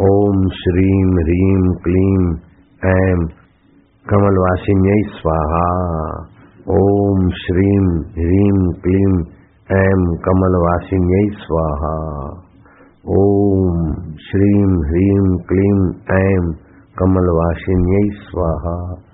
ओम श्रीम ह्रीम क्लीम aim कमलवासिन्यै स्वाहा। ओम श्रीम ह्रीम क्लीम aim कमलवासिन्यै स्वाहा। ओम श्रीम ह्रीम क्लीम aim कमलवासिन्यै स्वाहा।